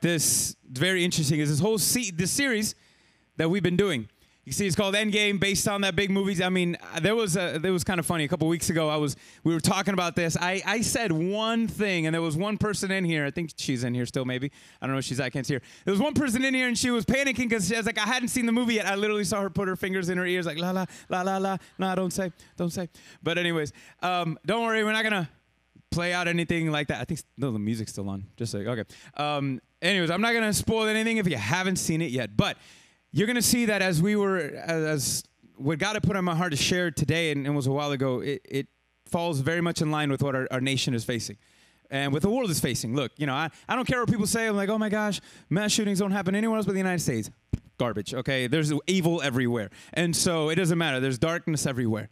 this very interesting is this whole se- this series that we've been doing. You see, it's called Endgame, based on that big movie. I mean, uh, there was a, there was kind of funny. A couple weeks ago, I was we were talking about this. I, I said one thing, and there was one person in here. I think she's in here still, maybe. I don't know if she's. I can't see her. There was one person in here, and she was panicking because she was like, I hadn't seen the movie yet. I literally saw her put her fingers in her ears, like la la la la la. No, don't say, don't say. But anyways, um, don't worry, we're not gonna play out anything like that. I think no, the music's still on. Just like okay. Um, anyways, I'm not gonna spoil anything if you haven't seen it yet, but you're gonna see that as we were as, what God had put on my heart to share today, and it was a while ago. It, it falls very much in line with what our, our nation is facing. And what the world is facing. Look, you know, I, I don't care what people say. I'm like, oh my gosh, mass shootings don't happen anywhere else but the United States. Garbage, okay? There's evil everywhere. And so it doesn't matter. There's darkness everywhere.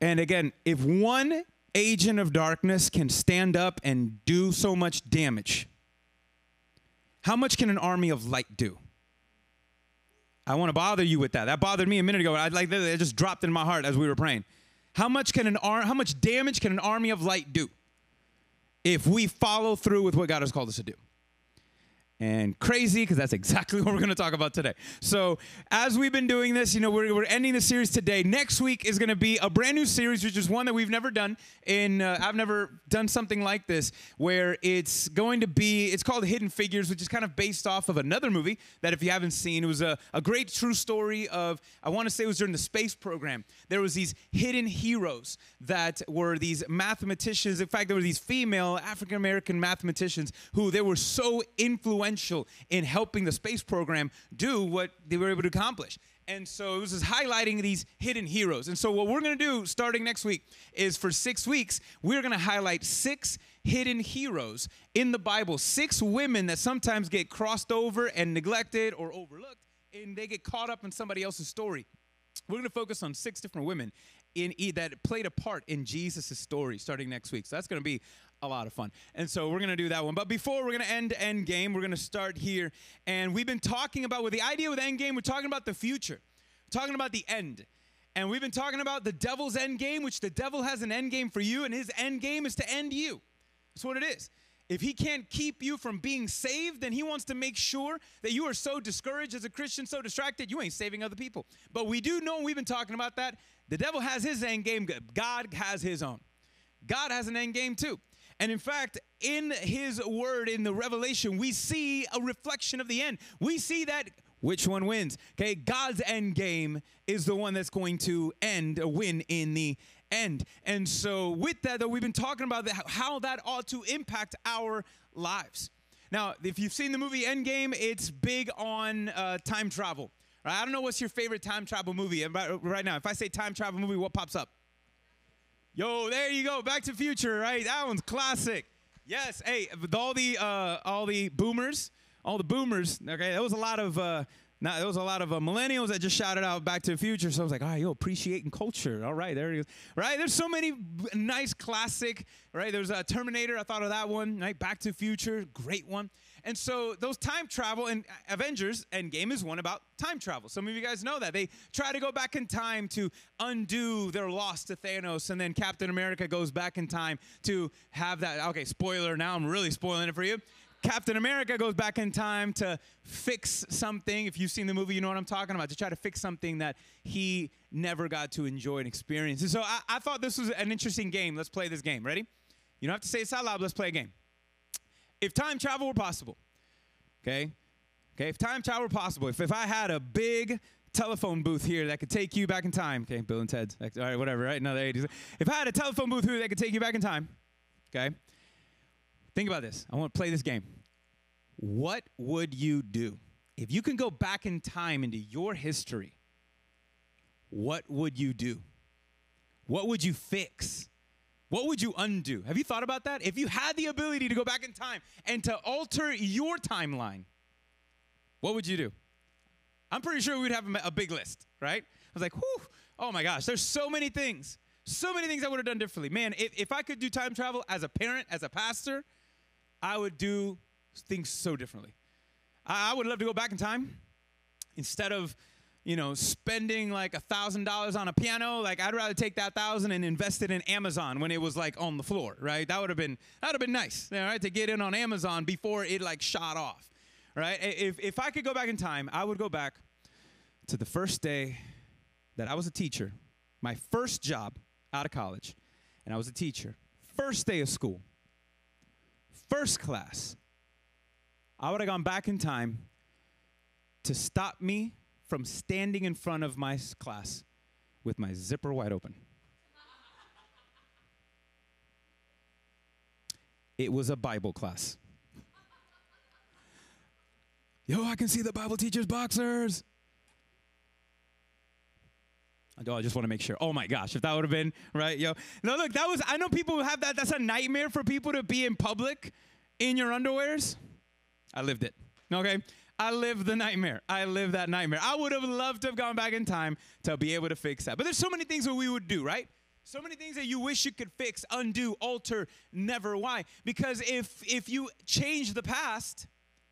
And again, if one agent of darkness can stand up and do so much damage, how much can an army of light do? I want to bother you with that. That bothered me a minute ago. I like. It just dropped in my heart as we were praying. How much can an ar- How much damage can an army of light do if we follow through with what God has called us to do? And crazy because that's exactly what we're going to talk about today. So, as we've been doing this, you know, we're, we're ending the series today. Next week is going to be a brand new series, which is one that we've never done. In uh, I've never done something like this, where it's going to be. It's called Hidden Figures, which is kind of based off of another movie that, if you haven't seen, it was a, a great true story of. I want to say it was during the space program. There was these hidden heroes that were these mathematicians. In fact, there were these female African American mathematicians who they were so influential influential in helping the space program do what they were able to accomplish. And so was just highlighting these hidden heroes. And so what we're going to do starting next week is for six weeks, we're going to highlight six hidden heroes in the Bible, six women that sometimes get crossed over and neglected or overlooked, and they get caught up in somebody else's story. We're going to focus on six different women in that played a part in Jesus' story starting next week. So that's going to be a lot of fun. And so we're going to do that one. But before we're going to end Endgame, we're going to start here. And we've been talking about, with the idea with Endgame, we're talking about the future, we're talking about the end. And we've been talking about the devil's end game, which the devil has an end game for you, and his end game is to end you. That's what it is. If he can't keep you from being saved, then he wants to make sure that you are so discouraged as a Christian, so distracted, you ain't saving other people. But we do know, we've been talking about that. The devil has his end game, God has his own. God has an end game too. And in fact, in his word, in the revelation, we see a reflection of the end. We see that which one wins. Okay, God's end game is the one that's going to end or win in the end. And so, with that, though, we've been talking about how that ought to impact our lives. Now, if you've seen the movie Endgame, it's big on uh, time travel. Right? I don't know what's your favorite time travel movie right now. If I say time travel movie, what pops up? Yo, there you go. Back to Future, right? That one's classic. Yes. Hey, with all the uh, all the boomers, all the boomers. Okay, that was a lot of. Uh, now, there was a lot of uh, millennials that just shouted out Back to the Future. So I was like, all right, yo, appreciating culture. All right, there it is. Right? There's so many nice classic, right? There's a Terminator. I thought of that one, right? Back to the Future, great one. And so those time travel and Avengers Endgame is one about time travel. Some of you guys know that. They try to go back in time to undo their loss to Thanos, and then Captain America goes back in time to have that. Okay, spoiler, now I'm really spoiling it for you. Captain America goes back in time to fix something. If you've seen the movie, you know what I'm talking about. To try to fix something that he never got to enjoy and experience. And so I, I thought this was an interesting game. Let's play this game. Ready? You don't have to say it out loud. Let's play a game. If time travel were possible, okay? Okay, if time travel were possible, if, if I had a big telephone booth here that could take you back in time, okay, Bill and Ted's, all right, whatever, right? Another 80s. If I had a telephone booth here that could take you back in time, okay? Think about this. I want to play this game. What would you do? If you can go back in time into your history, what would you do? What would you fix? What would you undo? Have you thought about that? If you had the ability to go back in time and to alter your timeline, what would you do? I'm pretty sure we'd have a big list, right? I was like, whew, oh my gosh, there's so many things. So many things I would have done differently. Man, if, if I could do time travel as a parent, as a pastor, I would do things so differently. I, I would love to go back in time instead of you know, spending like a thousand dollars on a piano. Like I'd rather take that thousand and invest it in Amazon when it was like on the floor, right? That would have been that would have been nice, all right, to get in on Amazon before it like shot off, right? If if I could go back in time, I would go back to the first day that I was a teacher, my first job out of college, and I was a teacher. First day of school, first class. I would have gone back in time to stop me from standing in front of my class with my zipper wide open. It was a Bible class. Yo, I can see the Bible teacher's boxers. I just want to make sure. Oh my gosh, if that would have been right, yo. No, look, that was. I know people have that. That's a nightmare for people to be in public in your underwears. I lived it. Okay, I lived the nightmare. I lived that nightmare. I would have loved to have gone back in time to be able to fix that. But there's so many things that we would do, right? So many things that you wish you could fix, undo, alter, never. Why? Because if if you change the past,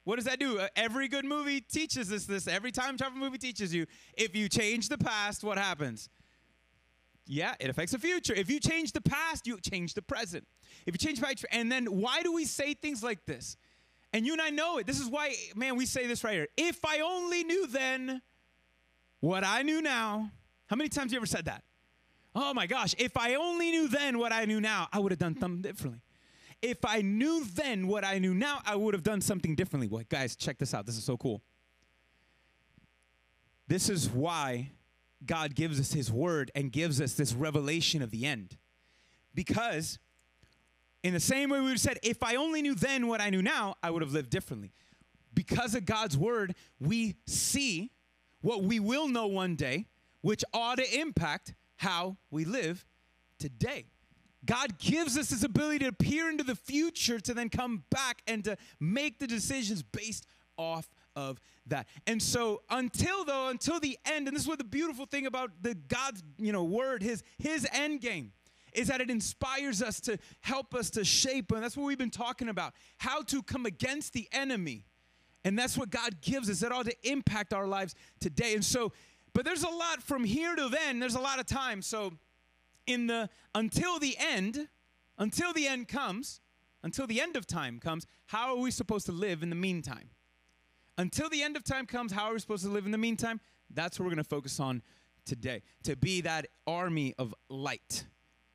what does that do? Uh, every good movie teaches us this. Every time travel movie teaches you, if you change the past, what happens? Yeah, it affects the future. If you change the past, you change the present. If you change the and then why do we say things like this? And you and I know it. This is why, man, we say this right here. If I only knew then what I knew now. How many times you ever said that? Oh my gosh, if I only knew then what I knew now, I would have done something differently. If I knew then what I knew now, I would have done something differently. Boy, guys, check this out. This is so cool. This is why God gives us His word and gives us this revelation of the end. Because in the same way we would have said, if I only knew then what I knew now, I would have lived differently. Because of God's word, we see what we will know one day, which ought to impact how we live today. God gives us this ability to peer into the future to then come back and to make the decisions based off of that. And so until though, until the end, and this is what the beautiful thing about the God's, you know, word, his his end game is that it inspires us to help us to shape, and that's what we've been talking about how to come against the enemy. And that's what God gives us. That ought to impact our lives today. And so, but there's a lot from here to then, there's a lot of time. So, in the until the end, until the end comes, until the end of time comes, how are we supposed to live in the meantime? Until the end of time comes, how are we supposed to live in the meantime? That's what we're going to focus on today. To be that army of light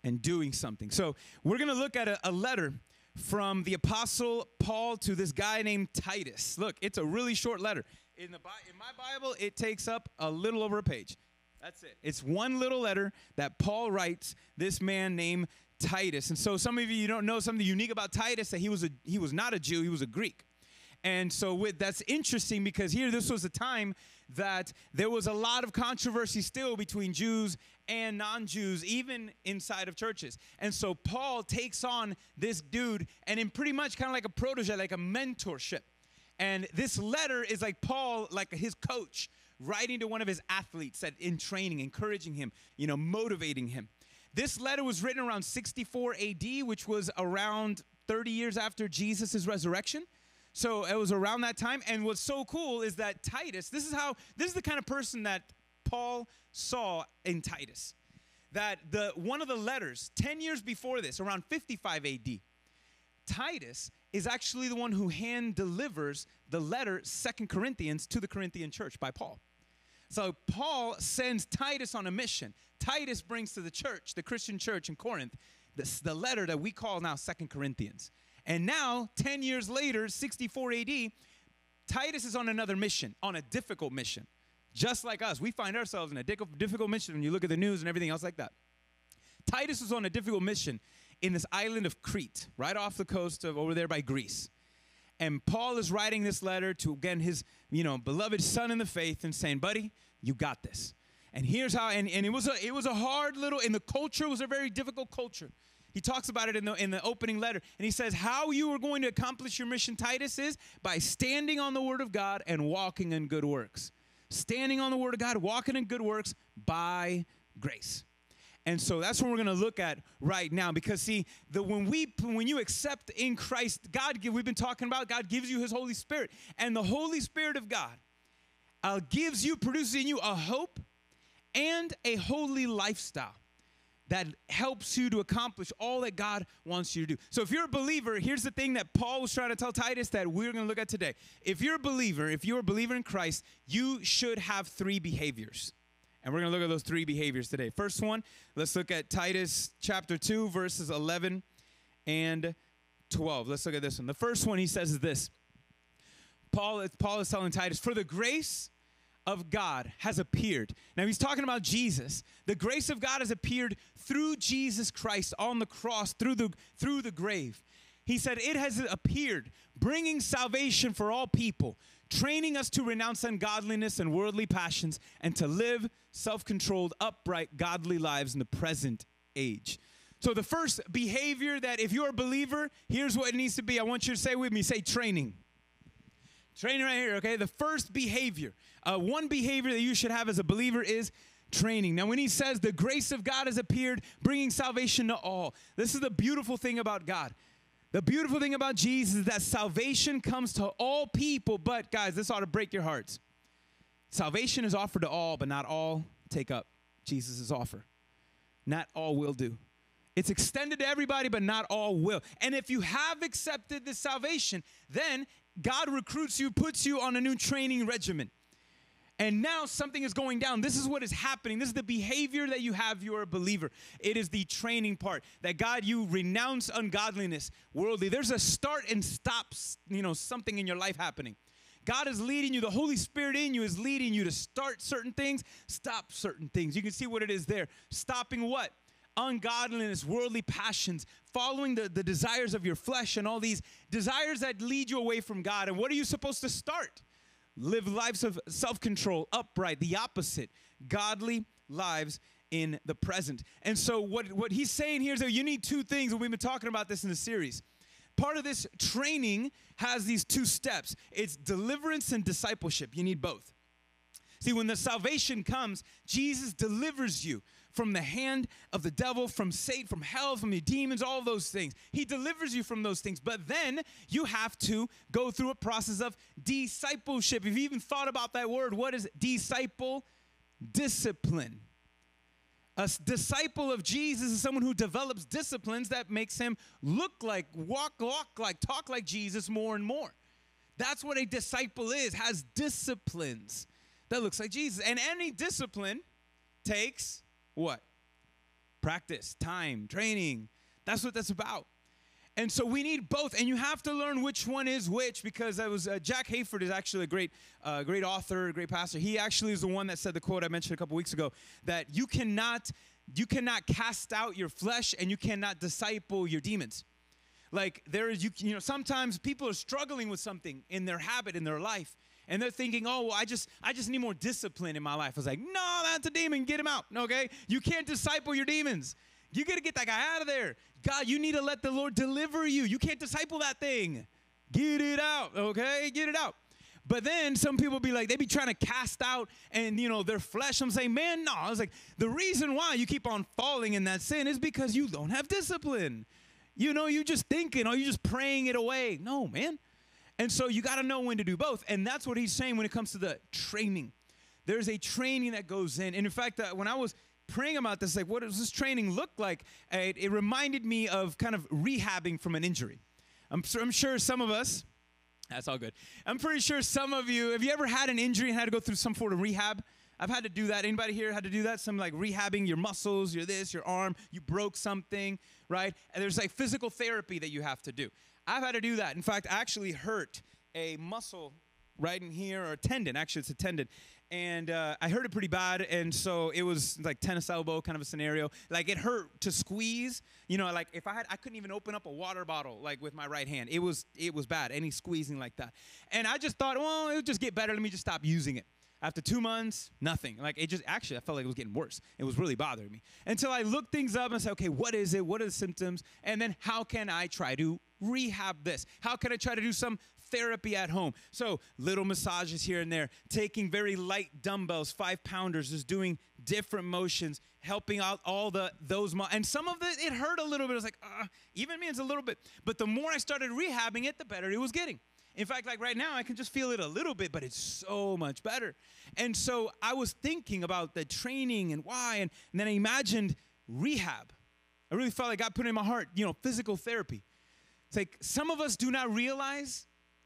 and doing something. So we're going to look at a, a, letter from the apostle Paul to this guy named Titus. Look, it's a really short letter. In the in my Bible, it takes up a little over a page. That's it. It's one little letter that Paul writes this man named Titus. And so some of you you don't know something unique about Titus that he was a he was not a Jew, he was a Greek. And so with, that's interesting because here this was a time that there was a lot of controversy still between Jews and non-Jews even inside of churches. And so Paul takes on this dude and in pretty much kind of like a protege, like a mentorship. And this letter is like Paul like his coach writing to one of his athletes that in training, encouraging him, you know, motivating him. This letter was written around 64 AD, which was around 30 years after Jesus' resurrection. So it was around that time. And what's so cool is that Titus, this is how, this is the kind of person that Paul saw in Titus. That the one of the letters, 10 years before this, around 55 AD, Titus is actually the one who hand delivers the letter, Second Corinthians, to the Corinthian church by Paul. So Paul sends Titus on a mission. Titus brings to the church, the Christian church in Corinth, this, the letter that we call now Second Corinthians. And now, 10 years later, 64 AD, Titus is on another mission, on a difficult mission. Just like us, we find ourselves in a difficult mission when you look at the news and everything else like that. Titus was on a difficult mission in this island of Crete, right off the coast of over there by Greece. And Paul is writing this letter to again his, you know, beloved son in the faith and saying, "Buddy, you got this." And here's how and, and it was a it was a hard little and the culture was a very difficult culture. He talks about it in the, in the opening letter. And he says, How you are going to accomplish your mission, Titus, is by standing on the word of God and walking in good works. Standing on the word of God, walking in good works by grace. And so that's what we're going to look at right now because see the when we when you accept in Christ God we've been talking about God gives you his Holy Spirit and the Holy Spirit of God uh, gives you, produces in you a hope and a holy lifestyle that helps you to accomplish all that God wants you to do. So if you're a believer, here's the thing that Paul was trying to tell Titus that we're going to look at today. If you're a believer, if you're a believer in Christ, you should have three behaviors. And we're going to look at those three behaviors today. First one, let's look at Titus chapter 2 verses 11 and 12. Let's look at this one. The first one he says is this. Paul, Paul is telling Titus, for the grace of God has appeared. Now he's talking about Jesus. The grace of God has appeared through Jesus Christ on the cross, through the through the grave. He said it has appeared, bringing salvation for all people, training us to renounce ungodliness and worldly passions and to live self-controlled, upright, godly lives in the present age. So the first behavior that if you're a believer, here's what it needs to be. I want you to say with me, say training. Training right here, okay? The first behavior, uh, one behavior that you should have as a believer is training. Now, when he says the grace of God has appeared, bringing salvation to all, this is the beautiful thing about God. The beautiful thing about Jesus is that salvation comes to all people, but guys, this ought to break your hearts. Salvation is offered to all, but not all take up Jesus' offer. Not all will do. It's extended to everybody, but not all will. And if you have accepted this salvation, then God recruits you, puts you on a new training regimen. And now something is going down. This is what is happening. This is the behavior that you have. You're a believer. It is the training part that God, you renounce ungodliness, worldly. There's a start and stop, you know, something in your life happening. God is leading you. The Holy Spirit in you is leading you to start certain things, stop certain things. You can see what it is there. Stopping what? Ungodliness, worldly passions, following the, the desires of your flesh, and all these desires that lead you away from God. And what are you supposed to start? Live lives of self control, upright, the opposite, godly lives in the present. And so, what, what he's saying here is that you need two things, and we've been talking about this in the series. Part of this training has these two steps it's deliverance and discipleship. You need both. See, when the salvation comes, Jesus delivers you from the hand of the devil, from Satan, from hell, from the demons, all those things. He delivers you from those things. But then you have to go through a process of discipleship. If you even thought about that word, what is disciple? Discipline. A disciple of Jesus is someone who develops disciplines that makes him look like, walk, walk like, talk like Jesus more and more. That's what a disciple is, has disciplines that looks like Jesus. And any discipline takes what? Practice, time, training. That's what that's about. And so we need both, and you have to learn which one is which because that was uh, Jack Hayford is actually a great, uh, great author, great pastor. He actually is the one that said the quote I mentioned a couple weeks ago that you cannot, you cannot cast out your flesh and you cannot disciple your demons. Like there is, you, you know, sometimes people are struggling with something in their habit in their life, and they're thinking, oh, well, I just, I just need more discipline in my life. I was like, no, that's a demon. Get him out. Okay? You can't disciple your demons. You got to get that guy out of there. God, you need to let the Lord deliver you. You can't disciple that thing. Get it out. Okay? Get it out. But then some people be like, they be trying to cast out and you know their flesh. I'm saying, man, no. I was like, the reason why you keep on falling in that sin is because you don't have discipline. You know, you just thinking, or you just praying it away. No, man. And so you got to know when to do both. And that's what he's saying when it comes to the training. There's a training that goes in. And in fact, uh, when I was praying about this, like, what does this training look like? It, it reminded me of kind of rehabbing from an injury. I'm, I'm sure some of us, that's all good. I'm pretty sure some of you, have you ever had an injury and had to go through some sort of rehab? I've had to do that. Anybody here had to do that? Some like rehabbing your muscles, your this, your arm, you broke something, right? And there's like physical therapy that you have to do. I've had to do that. In fact, I actually hurt a muscle right in here, or a tendon. Actually, it's a tendon. And uh, I hurt it pretty bad. And so it was like tennis elbow kind of a scenario. Like it hurt to squeeze. You know, like if I had, I couldn't even open up a water bottle like with my right hand. It was, it was bad. Any squeezing like that. And I just thought, well, it'll just get better. Let me just stop using it. After two months, nothing. Like it just actually, I felt like it was getting worse. It was really bothering me until I looked things up and said, okay, what is it? What are the symptoms? And then how can I try to rehab this? How can I try to do some therapy at home? So little massages here and there, taking very light dumbbells, five pounders, just doing different motions, helping out all the those mo- and some of it it hurt a little bit. I was like, uh, even me, it's a little bit. But the more I started rehabbing it, the better it was getting. In fact, like right now, I can just feel it a little bit, but it's so much better. And so I was thinking about the training and why, and, and then I imagined rehab. I really felt like God put it in my heart, you know, physical therapy. It's like some of us do not realize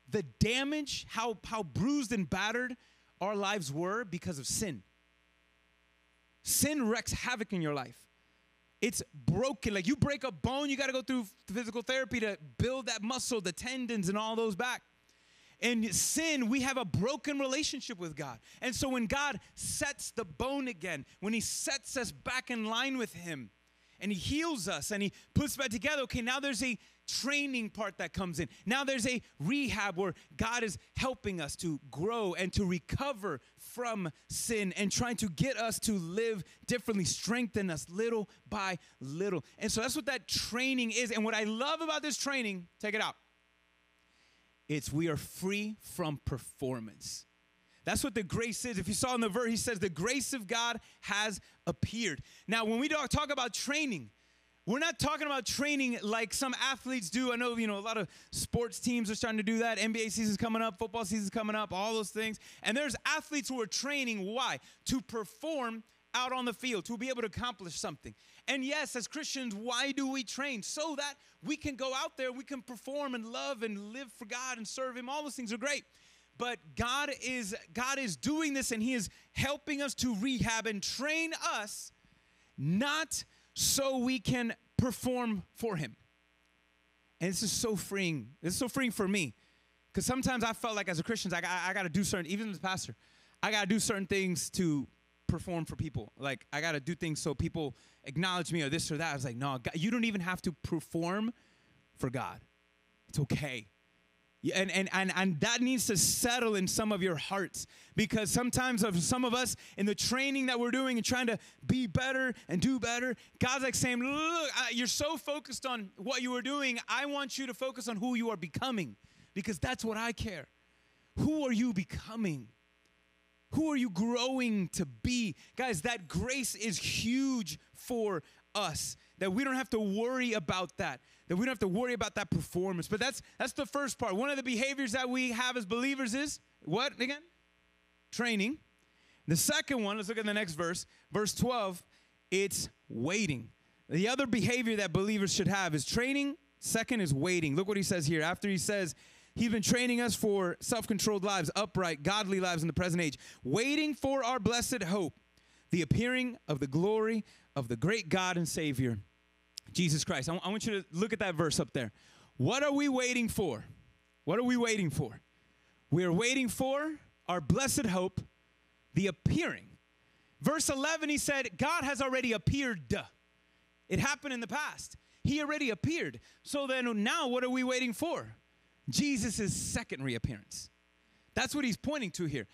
the damage, how, how bruised and battered our lives were because of sin. Sin wreaks havoc in your life. It's broken. Like you break a bone, you got to go through physical therapy to build that muscle, the tendons, and all those back. In sin, we have a broken relationship with God. And so when God sets the bone again, when He sets us back in line with Him, and He heals us and He puts back together, okay, now there's a training part that comes in. Now there's a rehab where God is helping us to grow and to recover from sin and trying to get us to live differently, strengthen us little by little. And so that's what that training is. And what I love about this training, take it out. It's we are free from performance. That's what the grace is. If you saw in the verse, he says, The grace of God has appeared. Now, when we talk about training, we're not talking about training like some athletes do. I know, you know, a lot of sports teams are starting to do that. NBA season's coming up, football season's coming up, all those things. And there's athletes who are training why? To perform out on the field, to be able to accomplish something. And yes, as Christians, why do we train? So that we can go out there, we can perform and love and live for God and serve him. All those things are great. But God is God is doing this and he is helping us to rehab and train us not so we can perform for Him. And this is so freeing. This is so freeing for me. Because sometimes I felt like as a Christian, I, I, I got to do certain, even as a pastor, I got to do certain things to perform for people. Like, I got to do things so people acknowledge me or this or that. I was like, no, God, you don't even have to perform for God. It's okay. And, and, and, and that needs to settle in some of your hearts because sometimes of some of us in the training that we're doing and trying to be better and do better, God's like saying, look, you're so focused on what you are doing. I want you to focus on who you are becoming because that's what I care. Who are you becoming? Who are you growing to be? Guys, that grace is huge for us that we don't have to worry about that that we don't have to worry about that performance. But that's that's the first part. One of the behaviors that we have as believers is what again? Training. The second one let's look at the next verse. Verse 12 it's waiting. The other behavior that believers should have is training. Second is waiting. Look what he says here. After he says He's been training us for self controlled lives, upright, godly lives in the present age, waiting for our blessed hope, the appearing of the glory of the great God and Savior, Jesus Christ. I, want you to look at that verse up there. What are we waiting for? What are we waiting for? We are waiting for our blessed hope, the appearing. Verse 11, he said, God has already appeared. It happened in the past. He already appeared. So then now what are we waiting for? Jesus' second reappearance. That's what he's pointing to here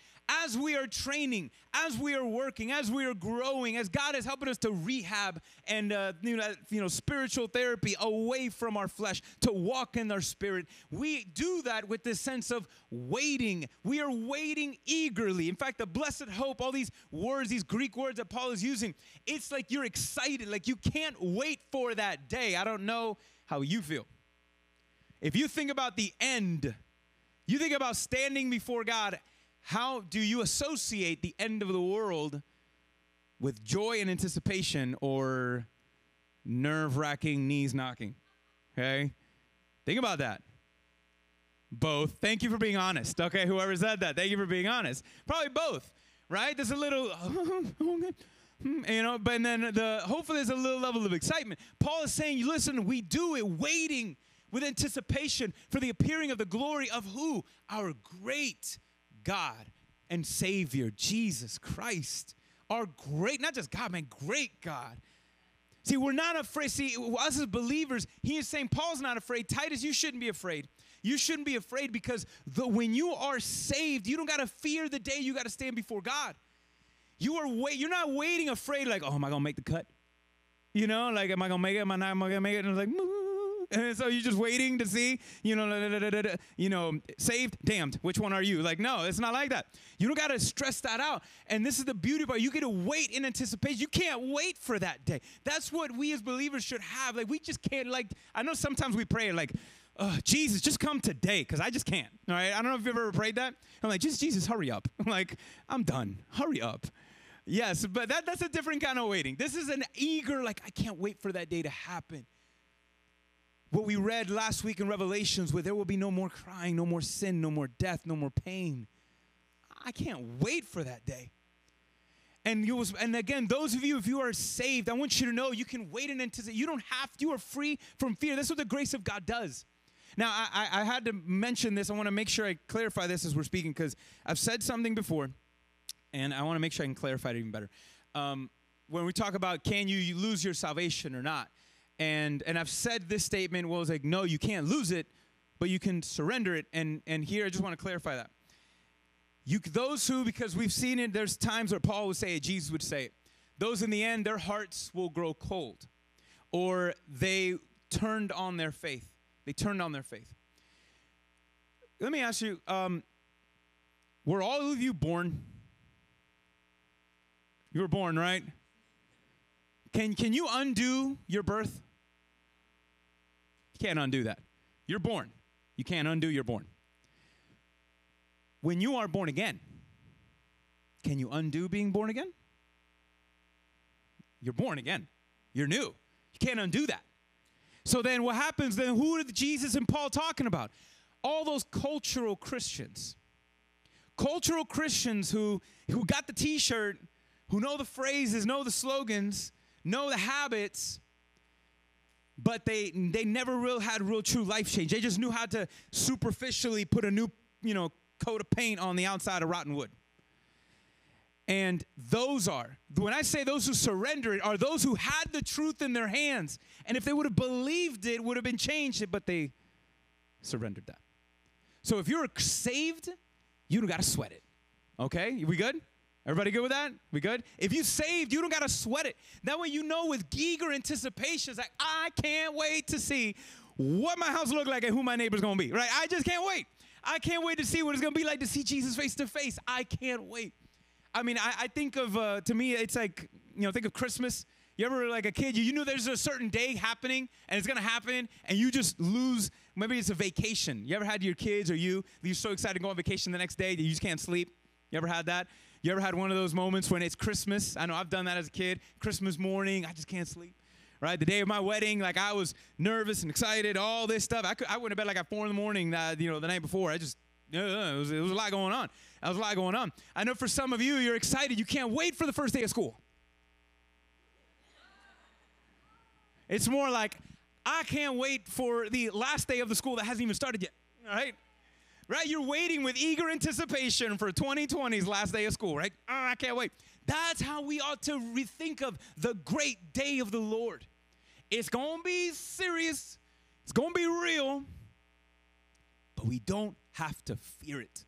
as we are training, as we are working, as we are growing, as God is helping us to rehab and uh, you, know, you know spiritual therapy away from our flesh to walk in our spirit, we do that with this sense of waiting. We are waiting eagerly. In fact, the blessed hope, all these words, these Greek words that Paul is using, it's like you're excited, like you can't wait for that day. I don't know how you feel. If you think about the end, you think about standing before God how do you associate the end of the world with joy and anticipation or nerve wracking knees knocking? Okay? Think about that. Both. Thank you for being honest. Okay, whoever said that, thank you for being honest. Probably both, right? There's a little, you know, but then the hopefully there's a little level of excitement. Paul is saying, listen, we do it waiting with anticipation for the appearing of the glory of who? Our great God and Savior, Jesus Christ. Our great, not just God, man, great God. See, we're not afraid. See, us as believers, he is saying, Paul's not afraid. Titus, you shouldn't be afraid. You shouldn't be afraid because the, when you are saved, you don't got to fear the day you got to stand before God. You are wait, you're not waiting afraid, like, oh, am I gonna make the cut? You know, like, am I gonna make it? Am I not I gonna make it? And it's like, mm-hmm. And so you're just waiting to see, you know, you know, saved, damned. Which one are you? Like, no, it's not like that. You don't got to stress that out. And this is the beauty part. You get to wait in anticipation. You can't wait for that day. That's what we as believers should have. Like, we just can't. Like, I know sometimes we pray like, "Ugh, Jesus, just come today, because I just can't. All right. I don't know if you've ever prayed that. I'm like, just Jesus, hurry up. I'm like, I'm done. Hurry up. Yes, but that, that's a different kind of waiting. This is an eager, like, I can't wait for that day to happen. What we read last week in Revelations, where there will be no more crying, no more sin, no more death, no more pain. I can't wait for that day. And you was, and again, those of you, if you are saved, I want you to know you can wait and anticipate. You don't have, you are free from fear. That's what the grace of God does. Now, I, I, I had to mention this. I want to make sure I clarify this as we're speaking because I've said something before, and I want to make sure I can clarify it even better. Um, when we talk about can you lose your salvation or not, and and I've said this statement Well, was like, no, you can't lose it, but you can surrender it. And and here I just want to clarify that. You, those who, because we've seen it, there's times where Paul would say it, Jesus would say it. Those in the end, their hearts will grow cold, or they turned on their faith. They turned on their faith. Let me ask you: um, Were all of you born? You were born, right? Can can you undo your birth? You can't undo that. You're born. You can't undo your born. When you are born again, can you undo being born again? You're born again. You're new. You can't undo that. So then what happens then? Who are Jesus and Paul talking about? All those cultural Christians. Cultural Christians who, who got the t shirt, who know the phrases, know the slogans, know the habits, but they, they never real had real true life change. They just knew how to superficially put a new, you know, coat of paint on the outside of rotten wood. And those are, when I say those who surrender it, are those who had the truth in their hands. And if they would have believed it, would have been changed, but they surrendered that. So if you're saved, you don't got to sweat it. Okay? We good? Everybody good with that? We good? If you saved, you don't got to sweat it. That way you know with eager anticipation, it's like, I can't wait to see what my house look like and who my neighbor's going to be, right? I just can't wait. I can't wait to see what it's going to be like to see Jesus face to face. I can't wait. I mean, I, I think of, uh, to me, it's like, you know, think of Christmas. You ever, like a kid, you, you know there's a certain day happening and it's to happen and you just lose, maybe it's a vacation. You ever had your kids or you, you're so excited to go on vacation the next day that you just can't sleep? You ever had that? You ever had one of those moments when it's Christmas? I know I've done that as a kid. Christmas morning, I just can't sleep. Right, the day of my wedding, like I was nervous and excited, all this stuff. I, could, I went to bed like at four in the morning, uh, you know, the night before. I just, uh, it, was, it was a lot going on. There was a lot going on. I know for some of you, you're excited. You can't wait for the first day of school. It's more like, I can't wait for the last day of the school that hasn't even started yet. All right? Right? You're waiting with eager anticipation for 2020's last day of school, right? Oh, I can't wait. That's how we ought to rethink of the great day of the Lord. It's going to be serious, it's going to be real, but we don't have to fear it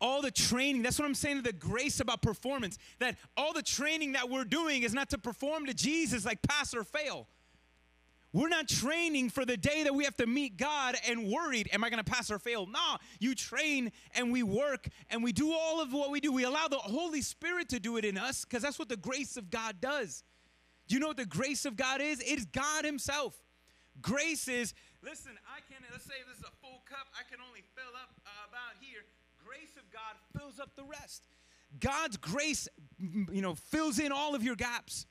all the training that's what i'm saying the grace about performance that all the training that we're doing is not to perform to jesus like pass or fail we're not training for the day that we have to meet God and worried, am I going to pass or fail? No, you train and we work and we do all of what we do. We allow the Holy Spirit to do it in us because that's what the grace of God does. Do you know what the grace of God is? It's God Himself. Grace is, listen, I can, let's say this is a full cup, I can only fill up uh, about here. Grace of God fills up the rest. God's grace, you know, fills in all of your gaps.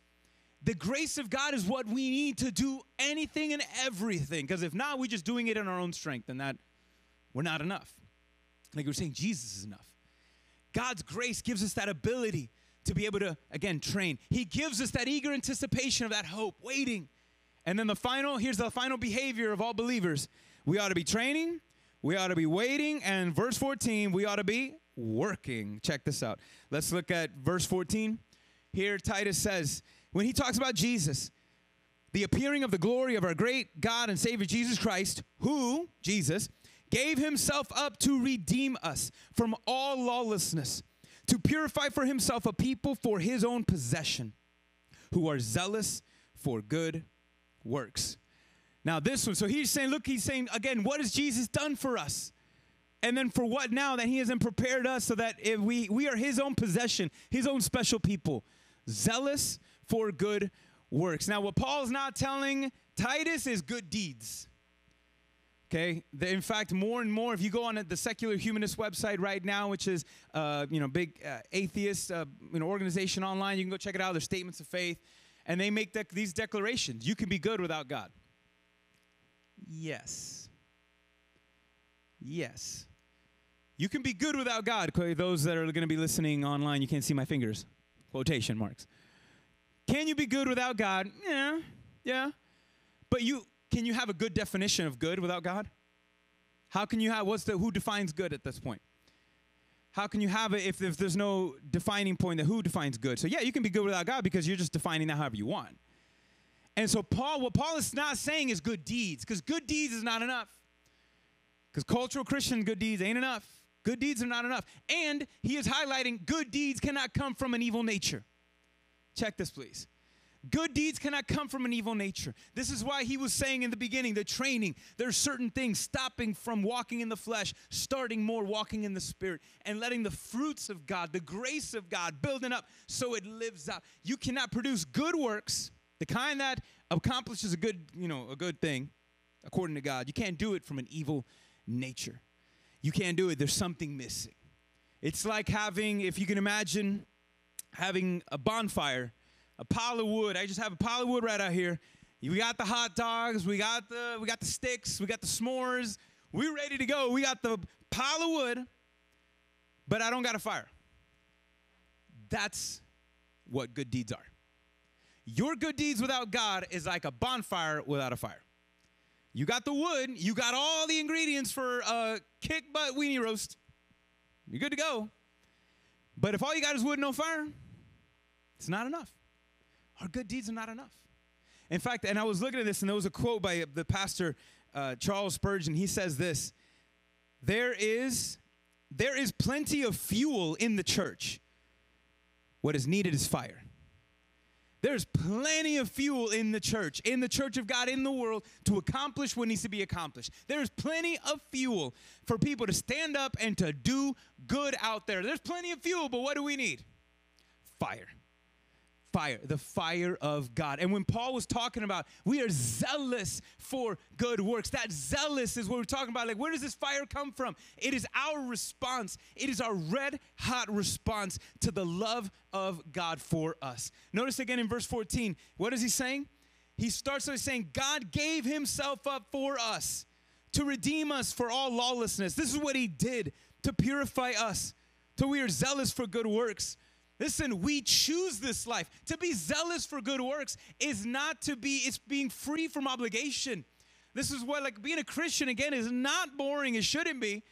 The grace of God is what we need to do anything and everything. Because if not, we're just doing it in our own strength, and that we're not enough. Like we are saying, Jesus is enough. God's grace gives us that ability to be able to, again, train. He gives us that eager anticipation of that hope, waiting. And then the final, here's the final behavior of all believers. We ought to be training, we ought to be waiting, and verse 14, we ought to be working. Check this out. Let's look at verse 14. Here, Titus says, when he talks about Jesus, the appearing of the glory of our great God and Savior Jesus Christ, who, Jesus, gave himself up to redeem us from all lawlessness, to purify for himself a people for his own possession, who are zealous for good works. Now, this one, so he's saying, look, he's saying again, what has Jesus done for us? And then for what now that he hasn't prepared us so that if we, we are his own possession, his own special people, zealous for good works. Now, what Paul's not telling Titus is good deeds. Okay. In fact, more and more, if you go on the secular humanist website right now, which is uh, you know big uh, atheist uh, you know organization online, you can go check it out. Their statements of faith, and they make these declarations: you can be good without God. Yes. Yes. You can be good without God. Those that are going to be listening online, you can't see my fingers. Quotation marks. Can you be good without God? Yeah. Yeah. But you can you have a good definition of good without God? How can you have what's the who defines good at this point? How can you have it if, if there's no defining point that who defines good? So yeah, you can be good without God because you're just defining that however you want. And so Paul, what Paul is not saying is good deeds, because good deeds is not enough. Because cultural Christian good deeds ain't enough. Good deeds are not enough. And he is highlighting good deeds cannot come from an evil nature. Check this, please. Good deeds cannot come from an evil nature. This is why he was saying in the beginning, the training, there's certain things stopping from walking in the flesh, starting more walking in the spirit, and letting the fruits of God, the grace of God, building up so it lives out. You cannot produce good works, the kind that accomplishes a good, you know, a good thing, according to God. You can't do it from an evil nature. You can't do it. There's something missing. It's like having, if you can imagine, having a bonfire, a pile of wood. I just have a pile of wood right out here. We got the hot dogs, we got the we got the sticks, we got the s'mores. We're ready to go. We got the pile of wood, but I don't got a fire. That's what good deeds are. Your good deeds without God is like a bonfire without a fire. You got the wood, you got all the ingredients for a kick butt weenie roast. You're good to go. But if all you got is wood no fire, it's not enough. Our good deeds are not enough. In fact, and I was looking at this, and there was a quote by the pastor uh, Charles Spurgeon. He says this: "There is, there is plenty of fuel in the church. What is needed is fire." There's plenty of fuel in the church, in the church of God, in the world to accomplish what needs to be accomplished. There's plenty of fuel for people to stand up and to do good out there. There's plenty of fuel, but what do we need? Fire. Fire, the fire of God. And when Paul was talking about we are zealous for good works, that zealous is what we're talking about. Like, where does this fire come from? It is our response, it is our red hot response to the love of God for us. Notice again in verse 14, what is he saying? He starts by saying, God gave himself up for us to redeem us for all lawlessness. This is what he did to purify us, till we are zealous for good works. Listen, we choose this life. To be zealous for good works is not to be, it's being free from obligation. This is what, like, being a Christian, again, is not boring. It shouldn't be.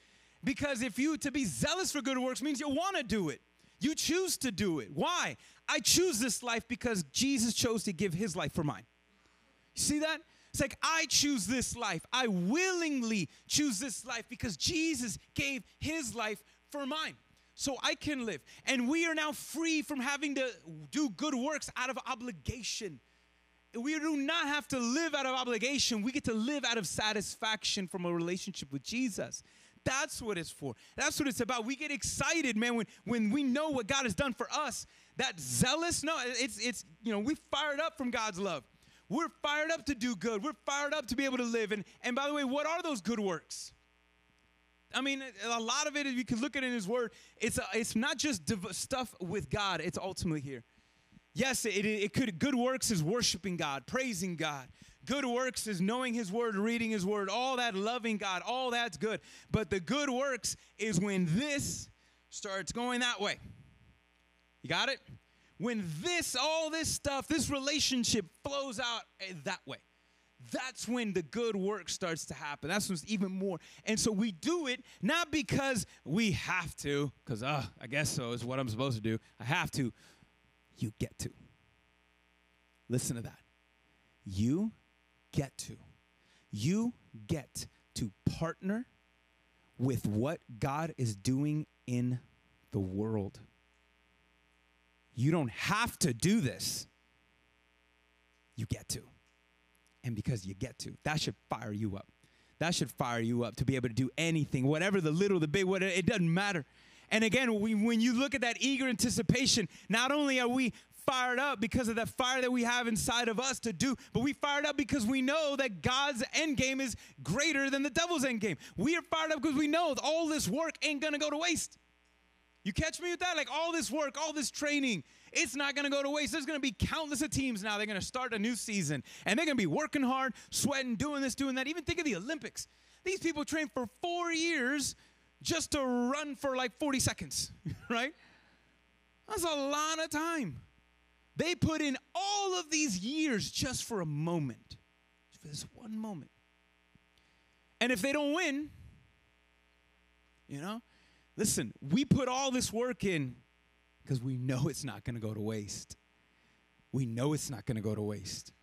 Because if you, to be zealous for good works means you want to do it. You choose to do it. Why? I choose this life because Jesus chose to give his life for mine. You see that? It's like I choose this life. I willingly choose this life because Jesus gave his life for mine. So I can live. And we are now free from having to do good works out of obligation. We do not have to live out of obligation. We get to live out of satisfaction from a relationship with Jesus. That's what it's for. That's what it's about. We get excited, man, when, when we know what God has done for us. That zealous, no, it's it's you know, we fired up from God's love. We're fired up to do good. We're fired up to be able to live. And and by the way, what are those good works? I mean, a lot of it, if you can look at it in His Word, it's a, it's not just div- stuff with God. It's ultimately here. Yes, it, it could. Good works is worshiping God, praising God. Good works is knowing His Word, reading His Word, all that, loving God, all that's good. But the good works is when this starts going that way. You got it? When this, all this stuff, this relationship flows out eh, that way. That's when the good work starts to happen. That's when it's even more. And so we do it not because we have to, because uh, I guess so is what I'm supposed to do. I have to. You get to. Listen to that. You get to. You get to partner with what God is doing in the world. You don't have to do this. You get to. And because you get to, that should fire you up. That should fire you up to be able to do anything, whatever the little, the big, whatever, it doesn't matter. And again, we, when you look at that eager anticipation, not only are we fired up because of that fire that we have inside of us to do, but we fired up because we know that God's end game is greater than the devil's end game. We are fired up because we know all this work ain't gonna go to waste. You catch me with that? Like all this work, all this training, it's not going to go to waste. There's going to be countless of teams now. They're going to start a new season and they're going to be working hard, sweating, doing this, doing that. Even think of the Olympics. These people train for four years just to run for like 40 seconds, right? That's a lot of time. They put in all of these years just for a moment, for this one moment. And if they don't win, you know, listen, we put all this work in because we know it's not going to go to waste. We know it's not going to go to waste.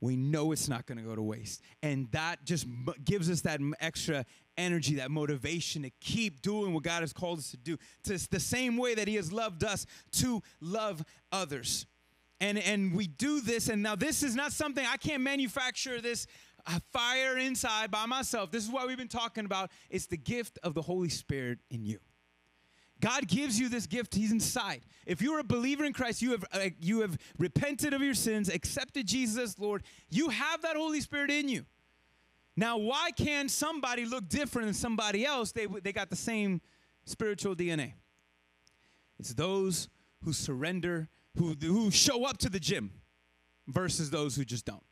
We know it's not going to go to waste. And that just gives us that extra energy, that motivation to keep doing what God has called us to do. To the same way that He has loved us to love others. And, and we do this, and now this is not something I can't manufacture this uh, fire inside by myself. This is what we've been talking about. It's the gift of the Holy Spirit in you. God gives you this gift. He's inside. If you're a believer in Christ, you have uh, you have repented of your sins, accepted Jesus as Lord. You have that Holy Spirit in you. Now, why can somebody look different than somebody else? They they got the same spiritual DNA. It's those who surrender, who who show up to the gym, versus those who just don't.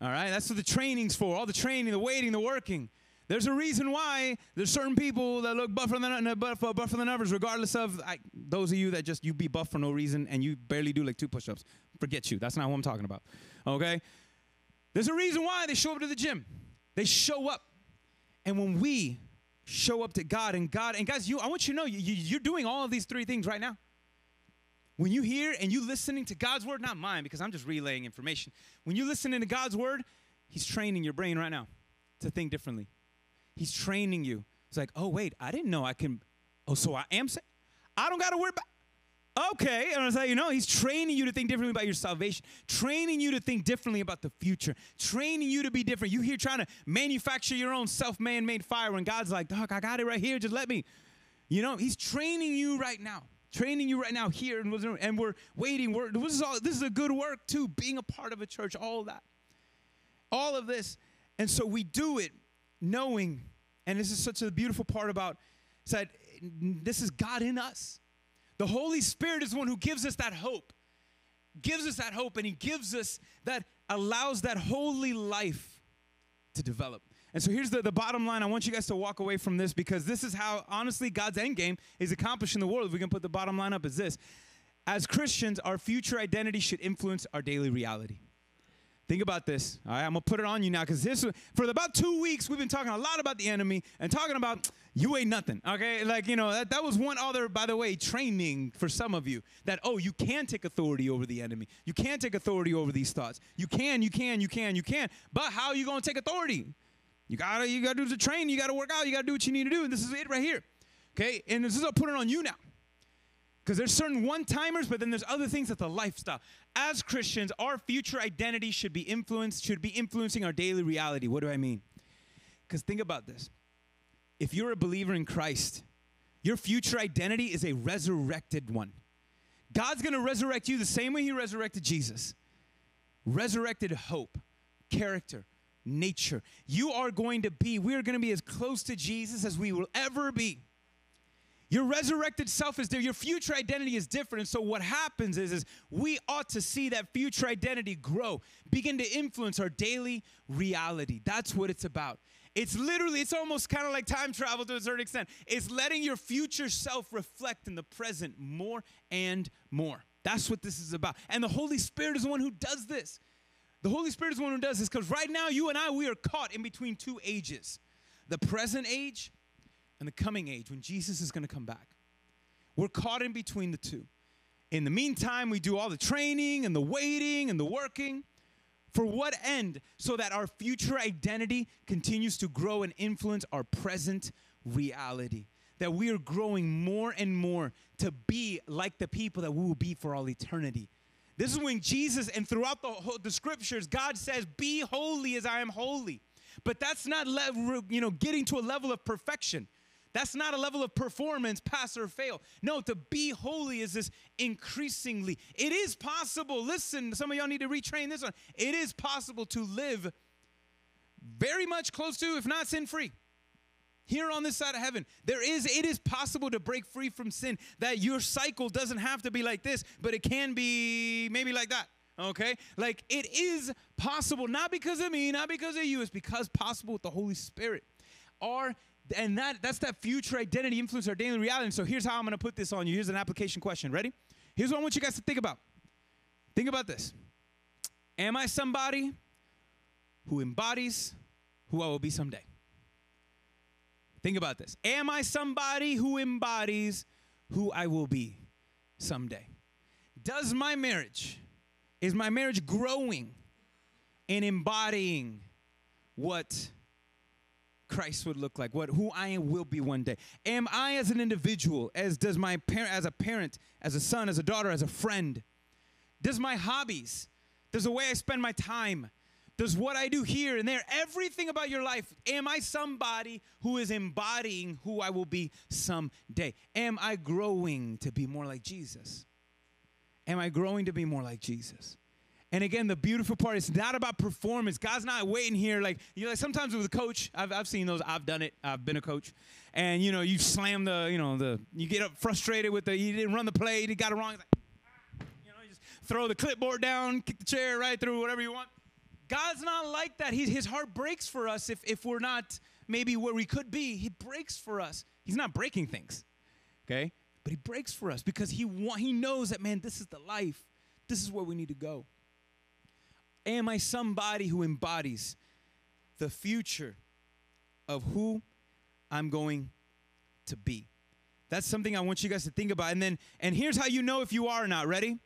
All right, that's what the training's for. All the training, the waiting, the working. There's a reason why there's certain people that look buffer than buff, buffer than others, regardless of I, those of you that just you be buff for no reason and you barely do like two push-ups. Forget you. That's not what I'm talking about. Okay? There's a reason why they show up to the gym. They show up. And when we show up to God and God, and guys, you I want you to know you, you're doing all of these three things right now. When you hear and you listening to God's word, not mine, because I'm just relaying information. When you listening to God's word, He's training your brain right now to think differently. He's training you. It's like, oh, wait, I didn't know I can. Oh, so I am saying, I don't got to worry about. Okay, and I was like, you know, he's training you to think differently about your salvation, training you to think differently about the future, training you to be different. You here trying to manufacture your own self-man made fire when God's like, Doc, I got it right here, just let me. You know, he's training you right now, training you right now here, and, and we're waiting. We're, this, is all, this is a good work too, being a part of a church, all that. All of this. And so we do it knowing, and this is such a beautiful part about said this is God in us. The Holy Spirit is one who gives us that hope, gives us that hope, and He gives us that, allows that holy life to develop. And so here's the, the bottom line. I want you guys to walk away from this because this is how, honestly, God's end game is accomplished in the world. If we can put the bottom line up, is this. As Christians, our future identity should influence our daily reality. Think about this. All right, I'm gonna put it on you now because this for about two weeks we've been talking a lot about the enemy and talking about you ain't nothing. Okay, like you know that, that was one other, by the way, training for some of you that oh you can take authority over the enemy. You can take authority over these thoughts. You can, you can, you can, you can. But how are you gonna take authority? You gotta you gotta do the training. You gotta work out. You gotta do what you need to do. And this is it right here. Okay, and this is I'll put it on you now. Because there's certain one timers, but then there's other things that the lifestyle. As Christians, our future identity should be influenced, should be influencing our daily reality. What do I mean? Because think about this. If you're a believer in Christ, your future identity is a resurrected one. God's gonna resurrect you the same way He resurrected Jesus. Resurrected hope, character, nature. You are going to be, we are gonna be as close to Jesus as we will ever be. Your resurrected self is there. Your future identity is different. And so what happens is, is we ought to see that future identity grow, begin to influence our daily reality. That's what it's about. It's literally, it's almost kind of like time travel to a certain extent. It's letting your future self reflect in the present more and more. That's what this is about. And the Holy Spirit is the one who does this. The Holy Spirit is the one who does this because right now, you and I, we are caught in between two ages the present age and the coming age when Jesus is going to come back. We're caught in between the two. In the meantime, we do all the training and the waiting and the working. For what end? So that our future identity continues to grow and influence our present reality. That we are growing more and more to be like the people that we will be for all eternity. This is when Jesus, and throughout the, whole, the scriptures, God says, Be holy as I am holy. But that's not, le- you know, getting to a level of perfection. That's not a level of performance, pass or fail. No, to be holy is this increasingly. It is possible. Listen, some of y'all need to retrain this one. It is possible to live very much close to, if not sin free. Here on this side of heaven, there is it is possible to break free from sin. That your cycle doesn't have to be like this, but it can be maybe like that. Okay? Like it is possible, not because of me, not because of you, it's because possible with the Holy Spirit. Our and that that's that future identity influence our daily reality. And so here's how I'm gonna put this on you. Here's an application question. Ready? Here's what I want you guys to think about. Think about this. Am I somebody who embodies who I will be someday? Think about this. Am I somebody who embodies who I will be someday? Does my marriage, is my marriage growing and embodying what Christ would look like, what who I will be one day? Am I as an individual, as does my parent as a parent, as a son, as a daughter, as a friend? Does my hobbies, does the way I spend my time, does what I do here and there, everything about your life, am I somebody who is embodying who I will be someday? Am I growing to be more like Jesus? Am I growing to be more like Jesus? And again, the beautiful part is not about performance. God's not waiting here. Like, you know, like sometimes with a coach, I've, I've seen those. I've done it. I've been a coach. And, you know, you slam the, you know, the, you get up frustrated with the, you didn't run the play, you got it wrong. Like, ah, you know, you just throw the clipboard down, kick the chair right through, whatever you want. God's not like that. He, his heart breaks for us if, if we're not maybe where we could be. He breaks for us. He's not breaking things, okay? But he breaks for us because he, wa- he knows that, man, this is the life. This is where we need to go. Am I somebody who embodies the future of who I'm going to be? That's something I want you guys to think about. And then, and here's how you know if you are or not. Ready?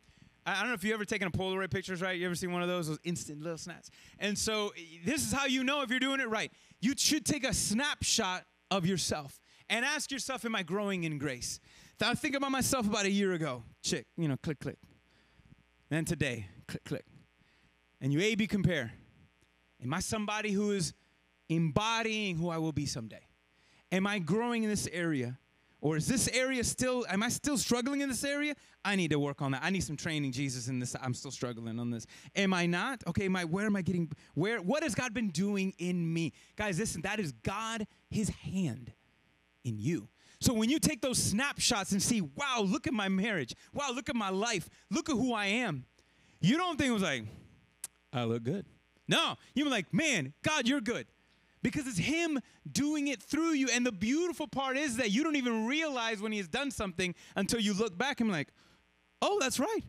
I don't know if you ever taken a Polaroid pictures, right? You ever seen one of those, those instant little snaps? And so this is how you know if you're doing it right. You should take a snapshot of yourself and ask yourself, am I growing in grace? I think about myself about a year ago. Chick, you know, click, click. Then today, click, click. And you A-B compare. Am I somebody who is embodying who I will be someday? Am I growing in this area? Or is this area still, am I still struggling in this area? I need to work on that. I need some training, Jesus, in this. I'm still struggling on this. Am I not? Okay, I, where am I getting, where, what has God been doing in me? Guys, listen, that is God, his hand in you. So when you take those snapshots and see, wow, look at my marriage. Wow, look at my life. Look at who I am. You don't think it was like, I look good. No, you're like, man, God, you're good because it's Him doing it through you. And the beautiful part is that you don't even realize when He has done something until you look back and like, oh, that's right.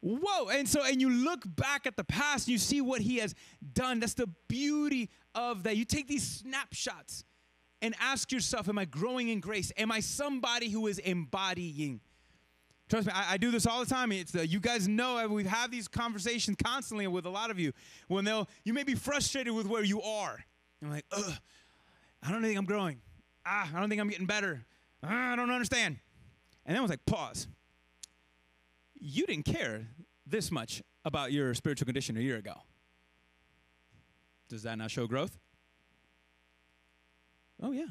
Whoa. And so, and you look back at the past and you see what He has done. That's the beauty of that. You take these snapshots and ask yourself, am I growing in grace? Am I somebody who is embodying? Trust me, I, I, do this all the time. It's the, you guys know we've these conversations constantly with a lot of you when they'll you may be frustrated with where you are. I'm like, ugh, I don't think I'm growing. Ah, I don't think I'm getting better. Ah, I don't understand. And then I was like, pause. You didn't care this much about your spiritual condition a year ago. Does that not show growth? Oh, yeah.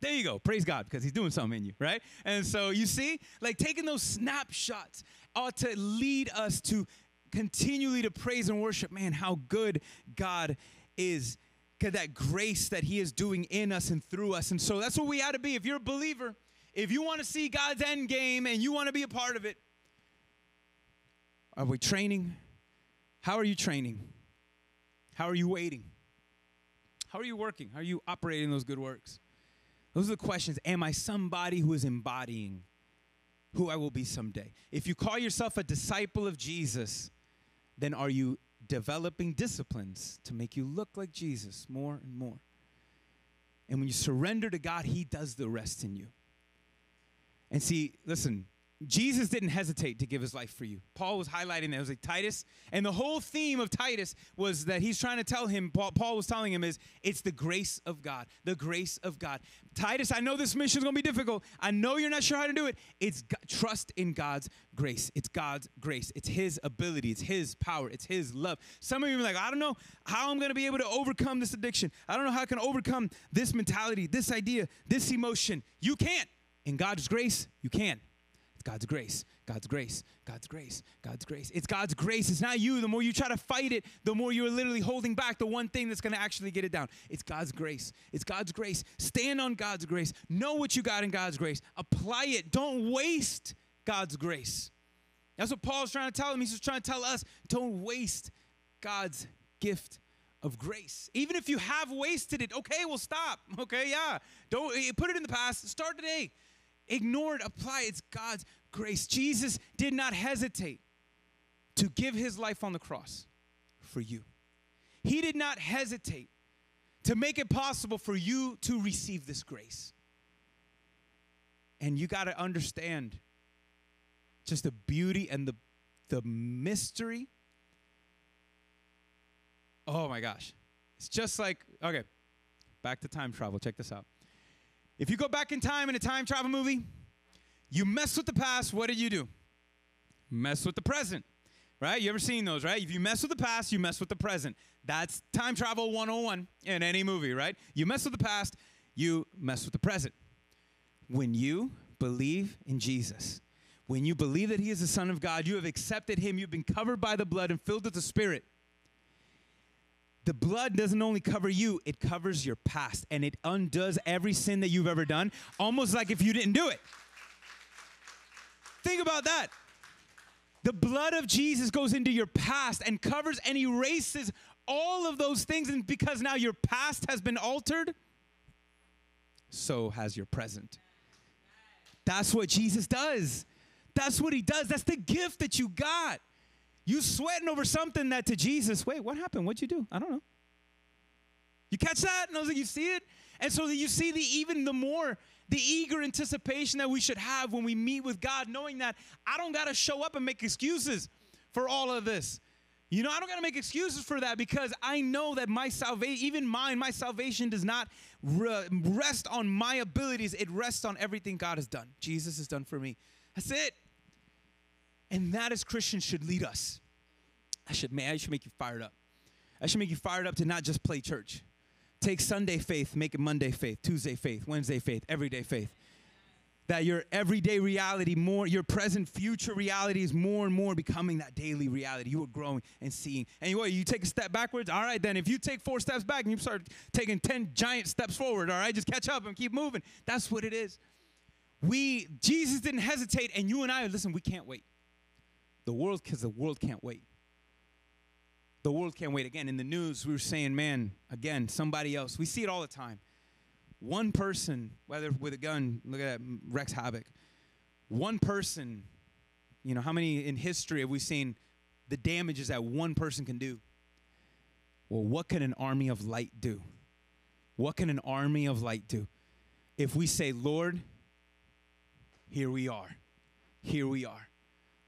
There you go. Praise God because He's doing something in you, right? And so you see, like taking those snapshots ought to lead us to continually to praise and worship. Man, how good God is. That grace that He is doing in us and through us. And so that's what we ought to be. If you're a believer, if you want to see God's end game and you want to be a part of it, are we training? How are you training? How are you waiting? How are you working? How are you operating those good works? Those are the questions. Am I somebody who is embodying who I will be someday? If you call yourself a disciple of Jesus, then are you developing disciplines to make you look like Jesus more and more? And when you surrender to God, He does the rest in you. And see, listen, Jesus didn't hesitate to give his life for you. Paul was highlighting that. It was like Titus. And the whole theme of Titus was that he's trying to tell him, Paul, Paul was telling him, is it's the grace of God. The grace of God. Titus, I know this mission is going to be difficult. I know you're not sure how to do it. It's God, trust in God's grace. It's God's grace. It's his ability. It's his power. It's his love. Some of you are like, I don't know how I'm going to be able to overcome this addiction. I don't know how I can overcome this mentality, this idea, this emotion. You can't. In God's grace, you can. God's grace, God's grace, God's grace, God's grace. It's God's grace. It's not you. The more you try to fight it, the more you're literally holding back the one thing that's going to actually get it down. It's God's grace. It's God's grace. Stand on God's grace. Know what you got in God's grace. Apply it. Don't waste God's grace. That's what Paul's trying to tell him. He's just trying to tell us don't waste God's gift of grace. Even if you have wasted it, okay, well, stop. Okay, yeah. Don't eh, put it in the past. Start today ignore it, apply it. It's God's grace. Jesus did not hesitate to give his life on the cross for you. He did not hesitate to make it possible for you to receive this grace. And you got to understand just the beauty and the, the mystery. Oh my gosh. It's just like, okay, back to time travel. Check this out. If you go back in time in a time travel movie, you mess with the past, what did you do? Mess with the present, right? You ever seen those, right? If you mess with the past, you mess with the present. That's time travel 101 in any movie, right? You mess with the past, you mess with the present. When you believe in Jesus, when you believe that He is the Son of God, you have accepted Him, you've been covered by the blood and filled with the Spirit the blood doesn't only cover you, it covers your past and it undoes every sin that you've ever done, almost like if you didn't do it. Think about that. The blood of Jesus goes into your past and covers and erases all of those things. And because now your past has been altered, so has your present. That's what Jesus does. That's what he does. That's the gift that you got. You sweating over something that to Jesus, wait, what happened? What'd you do? I don't know. You catch that? And I was like, you see it? And so you see the even the more the eager anticipation that we should have when we meet with God, knowing that I don't gotta show up and make excuses for all of this. You know, I don't got to make excuses for that because I know that my salvation, even mine, my salvation does not re- rest on my abilities. It rests on everything God has done. Jesus has done for me. That's it. And that as Christians should lead us. I should, man, I should make you fired up. I should make you fired up to not just play church. Take Sunday faith, make it Monday faith, Tuesday faith, Wednesday faith, everyday faith. That your everyday reality, more your present, future reality is more and more becoming that daily reality. You are growing and seeing. And you take a step backwards? All right, then if you take four steps back and you start taking 10 giant steps forward, all right, just catch up and keep moving. That's what it is. We, Jesus didn't hesitate, and you and I, listen, we can't wait. The world, because the world can't wait. The world can't wait. Again, in the news, we were saying, man, again, somebody else. We see it all the time. One person, whether with a gun, look at that, wrecks havoc. One person, you know, how many in history have we seen the damages that one person can do? Well, what can an army of light do? What can an army of light do? If we say, Lord, here we are, here we are.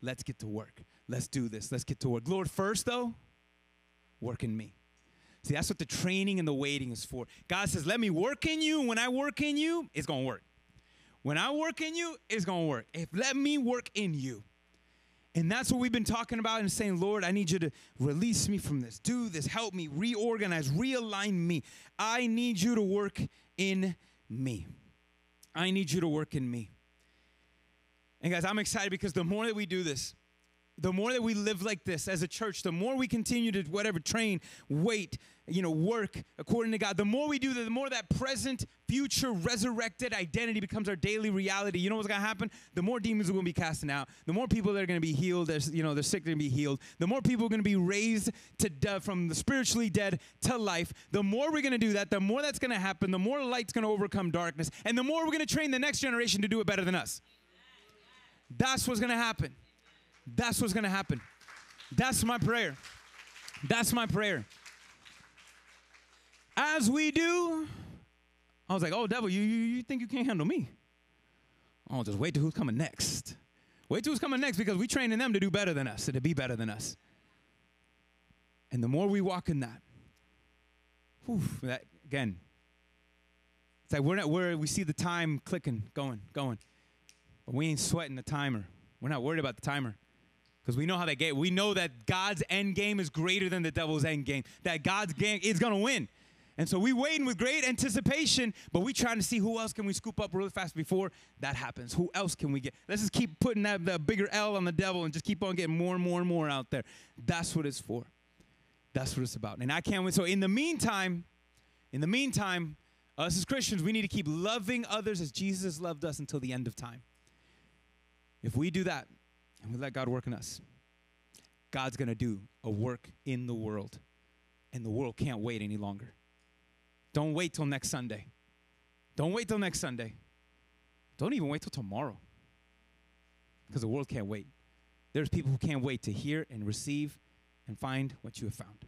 Let's get to work. Let's do this. Let's get to work. Lord, first, though, work in me. See, that's what the training and the waiting is for. God says, let me work in you. When I work in you, it's going to work. When I work in you, it's going to work. If let me work in you. And that's what we've been talking about and saying, Lord, I need you to release me from this. Do this. Help me. Reorganize. Realign me. I need you to work in me. I need you to work in me. And guys, I'm excited because the more that we do this, the more that we live like this as a church, the more we continue to whatever train, wait, you know, work according to God, the more we do that, the more that present, future, resurrected identity becomes our daily reality. You know what's gonna happen? The more demons are gonna be casting out, the more people that are gonna be healed, there's, you know, they're sick, they're gonna be healed, the more people are gonna be raised to de- from the spiritually dead to life. The more we're gonna do that, the more that's gonna happen, the more light's gonna overcome darkness, and the more we're gonna train the next generation to do it better than us. That's what's gonna happen. That's what's gonna happen. That's my prayer. That's my prayer. As we do, I was like, oh, devil, you, you, you think you can't handle me? Oh, just wait till who's coming next. Wait till who's coming next because we're training them to do better than us and to be better than us. And the more we walk in that, whew, that again, it's like we're not where we see the time clicking, going, going. We ain't sweating the timer. We're not worried about the timer. Because we know how that game, we know that God's end game is greater than the devil's end game. That God's game is gonna win. And so we waiting with great anticipation, but we trying to see who else can we scoop up really fast before that happens. Who else can we get? Let's just keep putting that, that bigger L on the devil and just keep on getting more and more and more out there. That's what it's for. That's what it's about. And I can't wait. So in the meantime, in the meantime, us as Christians, we need to keep loving others as Jesus loved us until the end of time. If we do that and we let God work in us, God's going to do a work in the world. And the world can't wait any longer. Don't wait till next Sunday. Don't wait till next Sunday. Don't even wait till tomorrow. Because the world can't wait. There's people who can't wait to hear and receive and find what you have found.